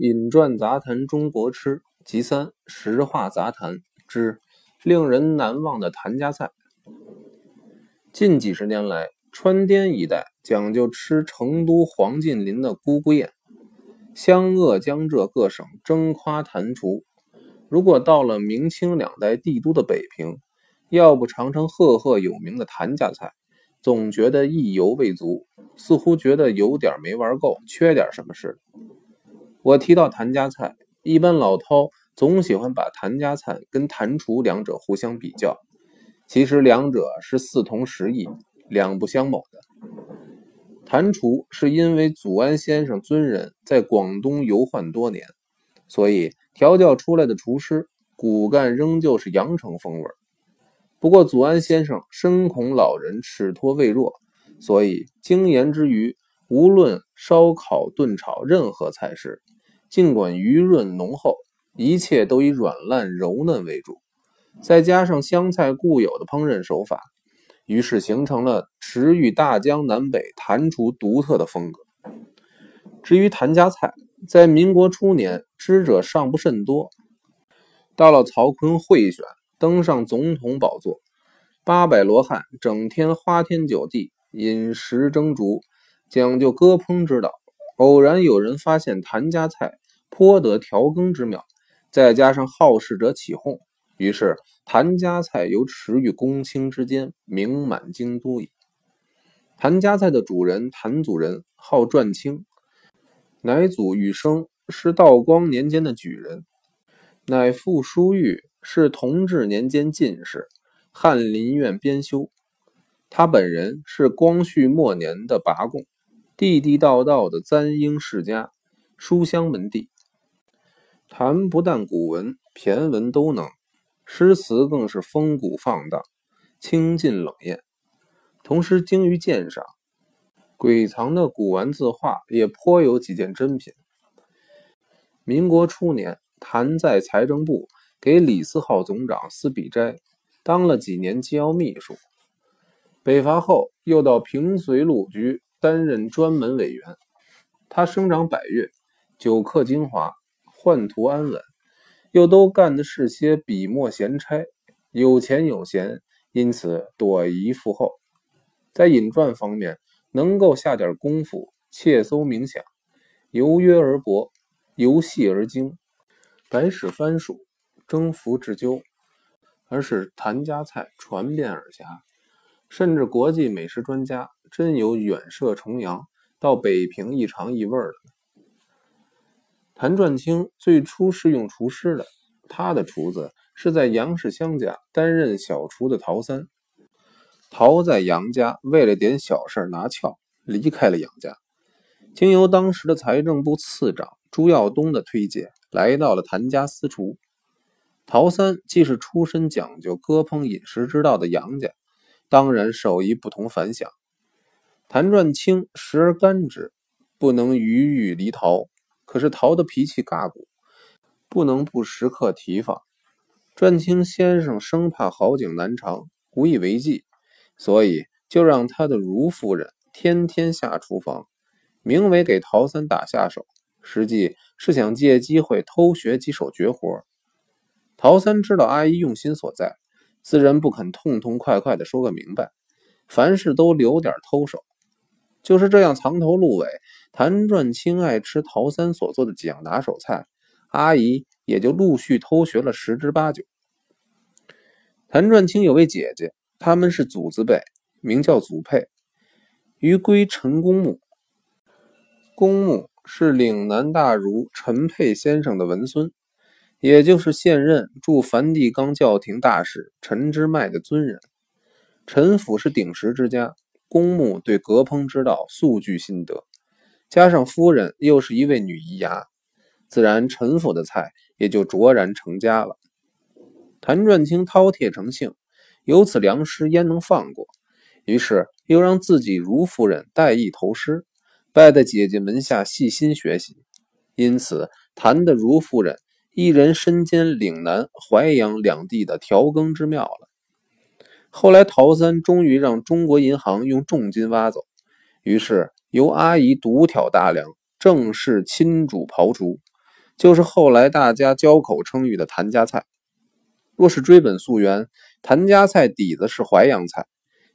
引传杂谈中国吃集三实话杂谈之令人难忘的谭家菜。近几十年来，川滇一带讲究吃成都黄晋林的姑姑宴，湘鄂江浙各省争夸谭厨。如果到了明清两代帝都的北平，要不尝尝赫赫有名的谭家菜，总觉得意犹未足，似乎觉得有点没玩够，缺点什么似的。我提到谭家菜，一般老饕总喜欢把谭家菜跟谭厨两者互相比较，其实两者是似同时异，两不相谋的。谭厨是因为祖安先生尊人在广东游宦多年，所以调教出来的厨师骨干仍旧是阳城风味。不过祖安先生深恐老人齿脱胃弱，所以精研之余，无论烧烤、炖炒任何菜式。尽管鱼润浓厚，一切都以软烂柔嫩为主，再加上湘菜固有的烹饪手法，于是形成了驰誉大江南北谭厨独特的风格。至于谭家菜，在民国初年知者尚不甚多，到了曹锟贿选，登上总统宝座，八百罗汉整天花天酒地，饮食蒸煮，讲究割烹之道。偶然有人发现谭家菜颇得调羹之妙，再加上好事者起哄，于是谭家菜由池与公卿之间名满京都矣。谭家菜的主人谭祖仁号传清，乃祖玉生是道光年间的举人，乃父书玉是同治年间进士，翰林院编修。他本人是光绪末年的拔贡。地地道道的簪缨世家，书香门第。谭不但古文、骈文都能，诗词更是风骨放荡、清劲冷艳，同时精于鉴赏，鬼藏的古玩字画也颇有几件珍品。民国初年，谭在财政部给李四号总长司笔斋当了几年机要秘书，北伐后又到平绥路局。担任专门委员，他生长百越，久刻精华，宦途安稳，又都干的是些笔墨闲差，有钱有闲，因此朵颐富厚。在引传方面，能够下点功夫，切搜冥想，游约而博，游戏而精，百史番薯，征服至究，而使谭家菜传遍耳暇，甚至国际美食专家。真有远涉重洋到北平一尝一味的。谭传清最初是用厨师的，他的厨子是在杨氏乡家担任小厨的陶三。陶在杨家为了点小事拿翘，离开了杨家，经由当时的财政部次长朱耀东的推荐，来到了谭家私厨。陶三既是出身讲究割烹饮食之道的杨家，当然手艺不同凡响。谭传清时而干之，不能逾愈离陶。可是陶的脾气嘎骨，不能不时刻提防。传清先生生怕好景难长，无以为继，所以就让他的如夫人天天下厨房，名为给陶三打下手，实际是想借机会偷学几手绝活。陶三知道阿姨用心所在，自然不肯痛痛快快的说个明白，凡事都留点偷手。就是这样藏头露尾，谭传清爱吃陶三所做的几样拿手菜，阿姨也就陆续偷学了十之八九。谭传清有位姐姐，他们是祖字辈，名叫祖佩，于归陈公墓。公墓是岭南大儒陈佩先生的文孙，也就是现任驻梵蒂冈教廷大使陈之迈的尊人。陈府是鼎食之家。公墓对隔烹之道素具心得，加上夫人又是一位女医牙，自然陈府的菜也就卓然成家了。谭传清饕餮成性，有此良师焉能放过？于是又让自己如夫人代意投师，拜在姐姐门下细心学习。因此，谭的如夫人一人身兼岭南、淮阳两地的调羹之妙了。后来，陶三终于让中国银行用重金挖走，于是由阿姨独挑大梁，正式亲主庖厨，就是后来大家交口称誉的谭家菜。若是追本溯源，谭家菜底子是淮扬菜，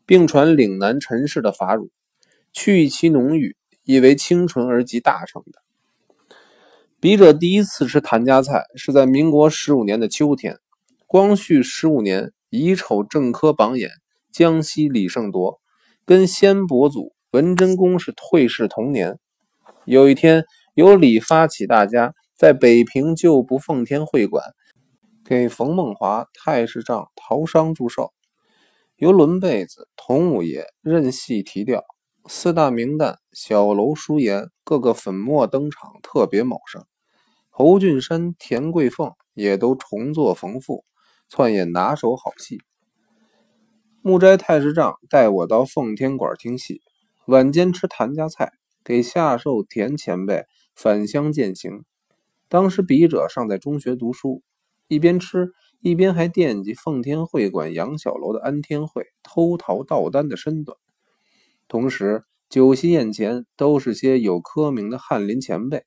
并传岭南陈氏的法乳，去其浓郁，以为清纯而极大成的。笔者第一次吃谭家菜是在民国十五年的秋天，光绪十五年乙丑正科榜眼，江西李胜铎跟先伯祖文贞公是退仕同年。有一天，由李发起大家在北平旧部奉天会馆给冯梦华、太师丈陶商祝寿，由轮被子、童五爷任戏提调，四大名旦、小楼书言各个粉墨登场，特别茂盛。侯俊山、田桂凤也都重作冯父，窜演拿手好戏。木斋太师丈带我到奉天馆听戏，晚间吃谭家菜，给夏寿田前辈返乡饯行。当时笔者尚在中学读书，一边吃一边还惦记奉天会馆杨小楼的安天会偷桃盗丹的身段。同时，酒席宴前都是些有科名的翰林前辈。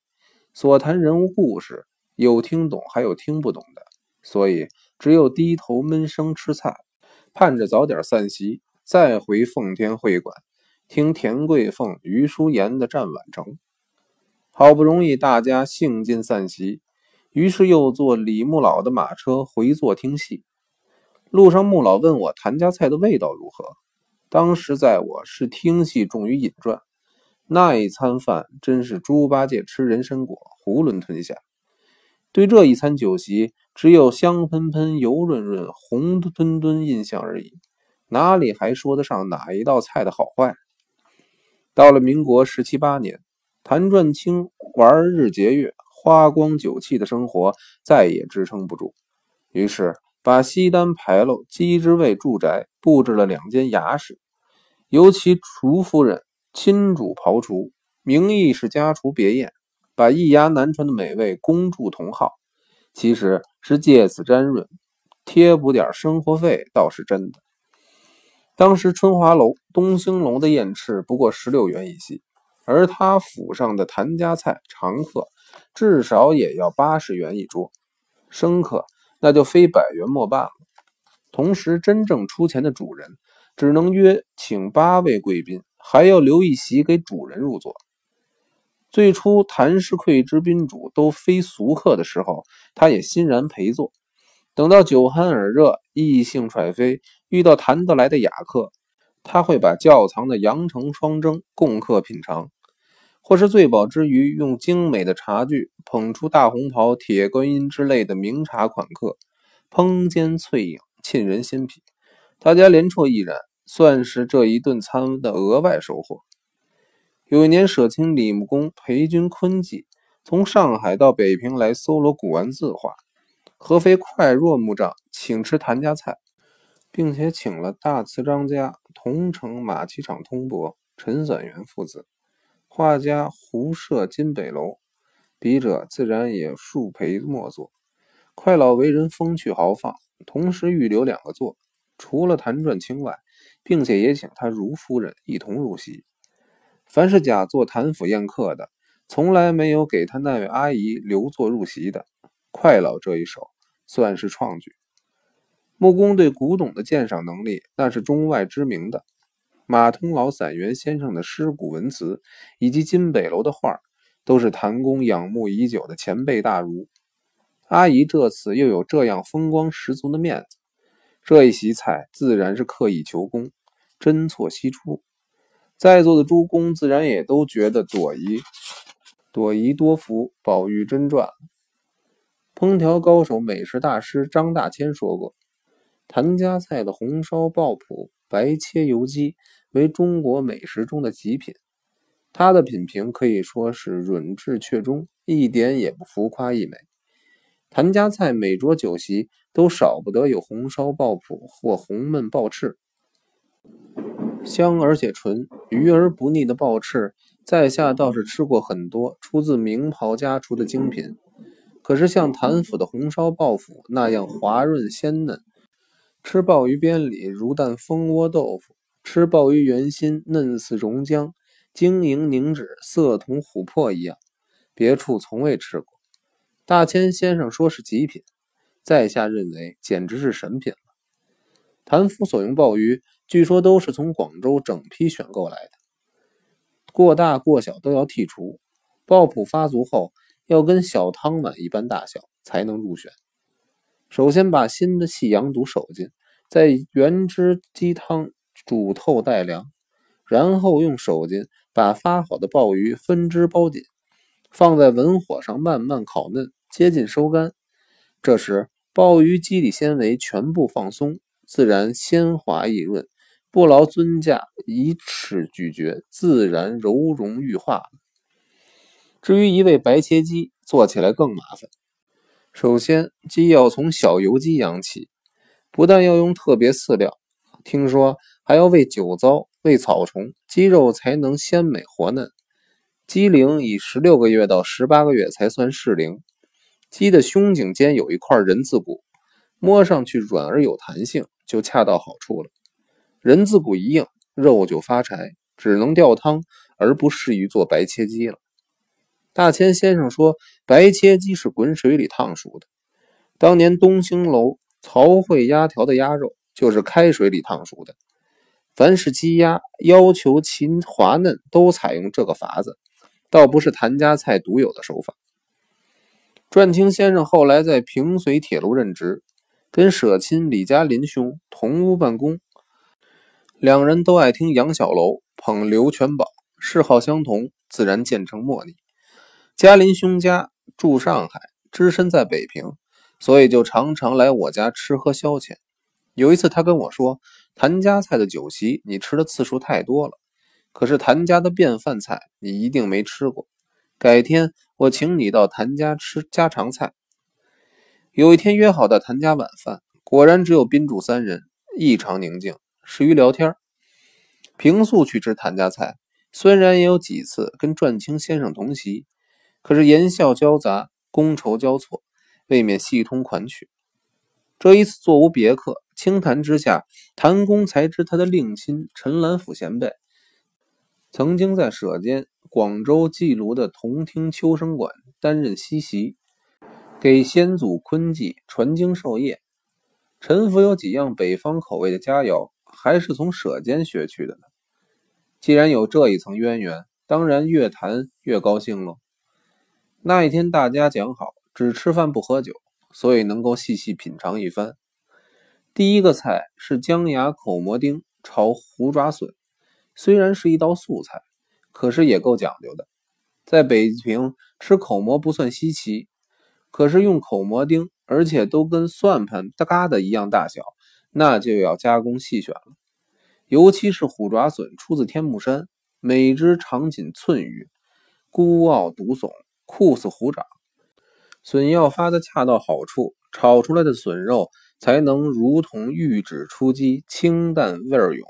所谈人物故事，有听懂，还有听不懂的，所以只有低头闷声吃菜，盼着早点散席，再回奉天会馆听田桂凤、余淑妍的战宛城。好不容易大家兴尽散席，于是又坐李木老的马车回座听戏。路上，穆老问我谭家菜的味道如何。当时在我是听戏重于饮馔。那一餐饭真是猪八戒吃人参果，囫囵吞下。对这一餐酒席，只有香喷喷、油润润、红墩墩印象而已，哪里还说得上哪一道菜的好坏？到了民国十七八年，谭传清玩日节月、花光酒气的生活再也支撑不住，于是把西单牌楼鸡之味住宅布置了两间衙室，由其厨夫人。亲主庖厨，名义是家厨别宴，把一牙难传的美味恭祝同号，其实是借此沾润，贴补点生活费倒是真的。当时春华楼、东兴楼的宴翅不过十六元一席，而他府上的谭家菜常客至少也要八十元一桌，生客那就非百元莫罢了。同时，真正出钱的主人只能约请八位贵宾。还要留一席给主人入座。最初谭氏馈之宾主都非俗客的时候，他也欣然陪坐。等到酒酣耳热，异兴揣飞，遇到谈得来的雅客，他会把窖藏的阳城双蒸供客品尝，或是醉饱之余，用精美的茶具捧出大红袍、铁观音之类的名茶款客，烹煎翠影，沁人心脾，大家连啜一然。算是这一顿餐的额外收获。有一年，舍卿李木公裴君昆记从上海到北平来搜罗古玩字画，合肥快若木匠请吃谭家菜，并且请了大瓷张家同城马其厂通伯陈散元父子，画家胡舍金北楼，笔者自然也数陪莫座。快老为人风趣豪放，同时预留两个座，除了谭传清外。并且也请他如夫人一同入席。凡是假作谭府宴客的，从来没有给他那位阿姨留座入席的。快老这一手算是创举。木工对古董的鉴赏能力那是中外知名的。马通老散元先生的诗古文辞，以及金北楼的画，都是谭公仰慕已久的前辈大儒。阿姨这次又有这样风光十足的面子，这一席菜自然是刻意求工。针错悉出，在座的诸公自然也都觉得朵颐朵颐多福，宝玉真传。烹调高手、美食大师张大千说过：“谭家菜的红烧爆脯、白切油鸡为中国美食中的极品。”他的品评可以说是润质确中，一点也不浮夸溢美。谭家菜每桌酒席都少不得有红烧爆脯或红焖爆翅。香而且纯，鱼而不腻的爆翅，在下倒是吃过很多出自名袍家厨的精品。可是像谭府的红烧爆脯那样滑润鲜嫩，吃鲍鱼边里如啖蜂窝豆腐，吃鲍鱼圆心嫩似溶浆，晶莹凝脂，色同琥珀一样，别处从未吃过。大千先生说是极品，在下认为简直是神品了。谭夫所用鲍鱼，据说都是从广州整批选购来的，过大过小都要剔除。鲍脯发足后，要跟小汤碗一般大小才能入选。首先把新的细羊肚手进，在原汁鸡汤煮透带凉，然后用手巾把发好的鲍鱼分支包紧，放在文火上慢慢烤嫩，接近收干。这时鲍鱼肌理纤维全部放松，自然鲜滑易润，不劳尊驾以齿咀嚼，自然柔融玉化。至于一味白切鸡，做起来更麻烦。首先，鸡要从小油鸡养起，不但要用特别饲料，听说还要喂酒糟、喂草虫，鸡肉才能鲜美活嫩。鸡龄以十六个月到十八个月才算适龄。鸡的胸颈间有一块人字骨，摸上去软而有弹性，就恰到好处了。人字骨一硬，肉就发柴，只能吊汤，而不适于做白切鸡了。大千先生说：“白切鸡是滚水里烫熟的。当年东兴楼曹会鸭条的鸭肉就是开水里烫熟的。凡是鸡鸭要求其滑嫩，都采用这个法子，倒不是谭家菜独有的手法。”传清先生后来在平绥铁路任职，跟舍亲李家林兄同屋办公，两人都爱听杨小楼捧刘全宝，嗜好相同，自然渐成莫逆。嘉林兄家住上海，只身在北平，所以就常常来我家吃喝消遣。有一次，他跟我说：“谭家菜的酒席，你吃的次数太多了。可是谭家的便饭菜，你一定没吃过。改天我请你到谭家吃家常菜。”有一天约好的谭家晚饭，果然只有宾主三人，异常宁静，适于聊天。平素去吃谭家菜，虽然也有几次跟传清先生同席。可是言笑交杂，觥筹交错，未免细通款曲。这一次座无别客，轻谈之下，谭公才知他的令亲陈兰甫前辈，曾经在舍监广州寄庐的同听秋生馆担任西席，给先祖昆记传经授业。陈府有几样北方口味的佳肴，还是从舍监学去的呢。既然有这一层渊源，当然越谈越高兴喽。那一天，大家讲好只吃饭不喝酒，所以能够细细品尝一番。第一个菜是姜牙口蘑丁炒虎爪笋，虽然是一道素菜，可是也够讲究的。在北平吃口蘑不算稀奇，可是用口蘑丁，而且都跟算盘疙瘩一样大小，那就要加工细选了。尤其是虎爪笋出自天目山，每只长仅寸余，孤傲独耸。酷似虎爪，笋要发的恰到好处，炒出来的笋肉才能如同玉指出击，清淡味儿永。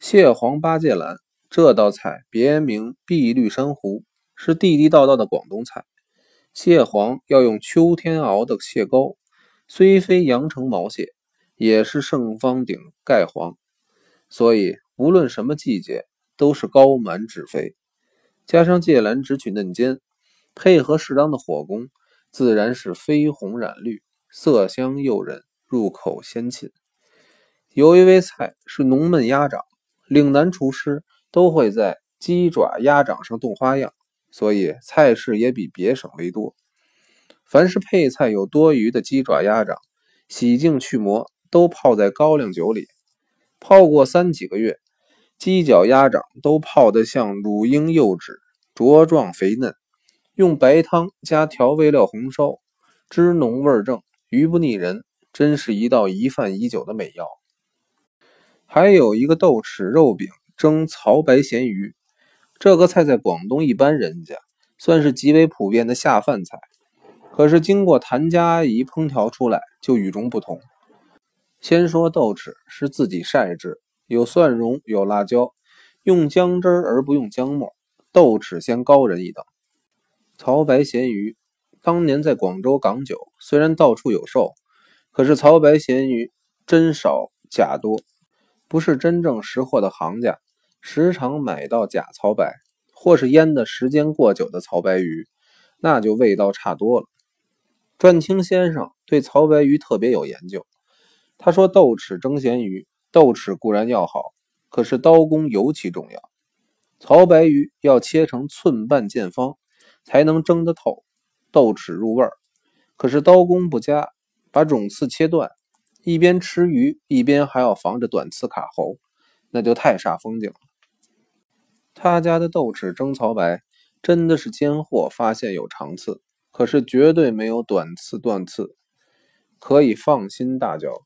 蟹黄八戒兰这道菜别名碧绿珊瑚，是地地道道的广东菜。蟹黄要用秋天熬的蟹膏，虽非阳城毛蟹，也是盛方鼎盖黄，所以无论什么季节都是膏满脂肥。加上芥兰只取嫩尖，配合适当的火功，自然是绯红染绿，色香诱人，入口鲜沁。有一味菜是浓焖鸭掌，岭南厨师都会在鸡爪、鸭掌上动花样，所以菜式也比别省为多。凡是配菜有多余的鸡爪、鸭掌，洗净去膜，都泡在高粱酒里，泡过三几个月。鸡脚、鸭掌都泡得像乳婴幼脂，茁壮肥嫩。用白汤加调味料红烧，汁浓味正，鱼不腻人，真是一道遗饭已久的美肴。还有一个豆豉肉饼蒸曹白咸鱼，这个菜在广东一般人家算是极为普遍的下饭菜，可是经过谭家阿姨烹调出来就与众不同。先说豆豉是自己晒制。有蒜蓉，有辣椒，用姜汁而不用姜末，豆豉先高人一等。曹白咸鱼当年在广州港九，虽然到处有售，可是曹白咸鱼真少假多，不是真正识货的行家，时常买到假曹白，或是腌的时间过久的曹白鱼，那就味道差多了。转清先生对曹白鱼特别有研究，他说豆豉蒸咸鱼，豆豉固然要好，可是刀工尤其重要。曹白鱼要切成寸半见方，才能蒸得透，豆豉入味儿。可是刀工不佳，把种刺切断，一边吃鱼，一边还要防着短刺卡喉，那就太煞风景了。他家的豆豉蒸曹白，真的是尖货，发现有长刺，可是绝对没有短刺断刺，可以放心大嚼。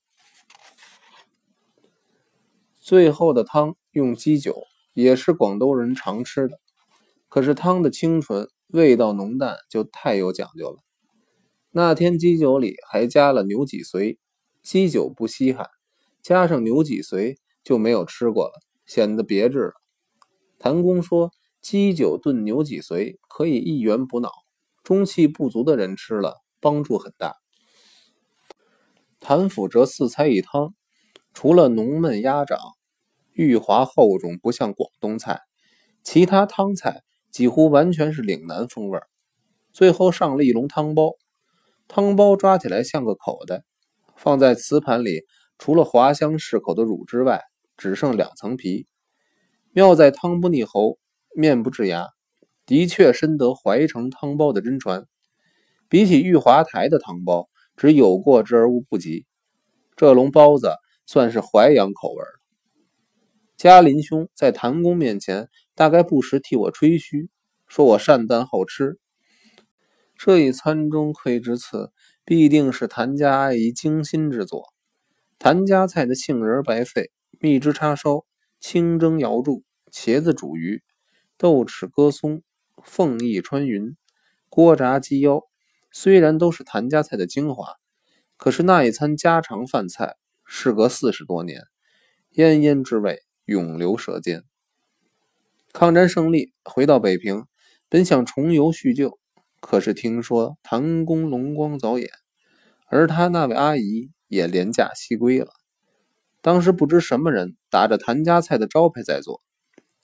最后的汤用鸡酒。也是广东人常吃的，可是汤的清纯、味道浓淡就太有讲究了。那天鸡酒里还加了牛脊髓，鸡酒不稀罕，加上牛脊髓就没有吃过了，显得别致了。谭公说，鸡酒炖牛脊髓可以益元补脑，中气不足的人吃了帮助很大。谭府这四菜一汤，除了浓焖鸭掌。玉滑厚重，不像广东菜，其他汤菜几乎完全是岭南风味最后上了一笼汤包，汤包抓起来像个口袋，放在瓷盘里，除了滑香适口的乳汁外，只剩两层皮。妙在汤不腻喉，面不致牙，的确深得怀城汤包的真传。比起玉华台的汤包，只有过之而无不及。这笼包子算是淮扬口味嘉林兄在谭公面前，大概不时替我吹嘘，说我善淡好吃。这一餐中馈之次，必定是谭家阿姨精心之作。谭家菜的杏仁白肺、蜜汁叉烧、清蒸瑶柱、茄子煮鱼、豆豉鸽松、凤翼穿云、锅炸鸡腰，虽然都是谭家菜的精华，可是那一餐家常饭菜，事隔四十多年，烟烟之味。永留舌尖。抗战胜利，回到北平，本想重游叙旧，可是听说谭公龙光早演，而他那位阿姨也廉价西归了。当时不知什么人打着谭家菜的招牌在做，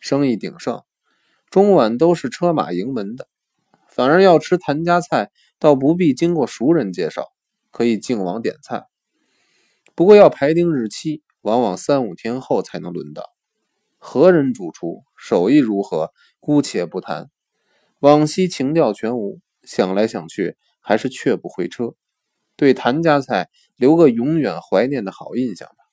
生意鼎盛，中晚都是车马迎门的。反而要吃谭家菜，倒不必经过熟人介绍，可以敬往点菜。不过要排定日期。往往三五天后才能轮到。何人主厨，手艺如何，姑且不谈。往昔情调全无，想来想去，还是却不回车。对谭家菜留个永远怀念的好印象吧。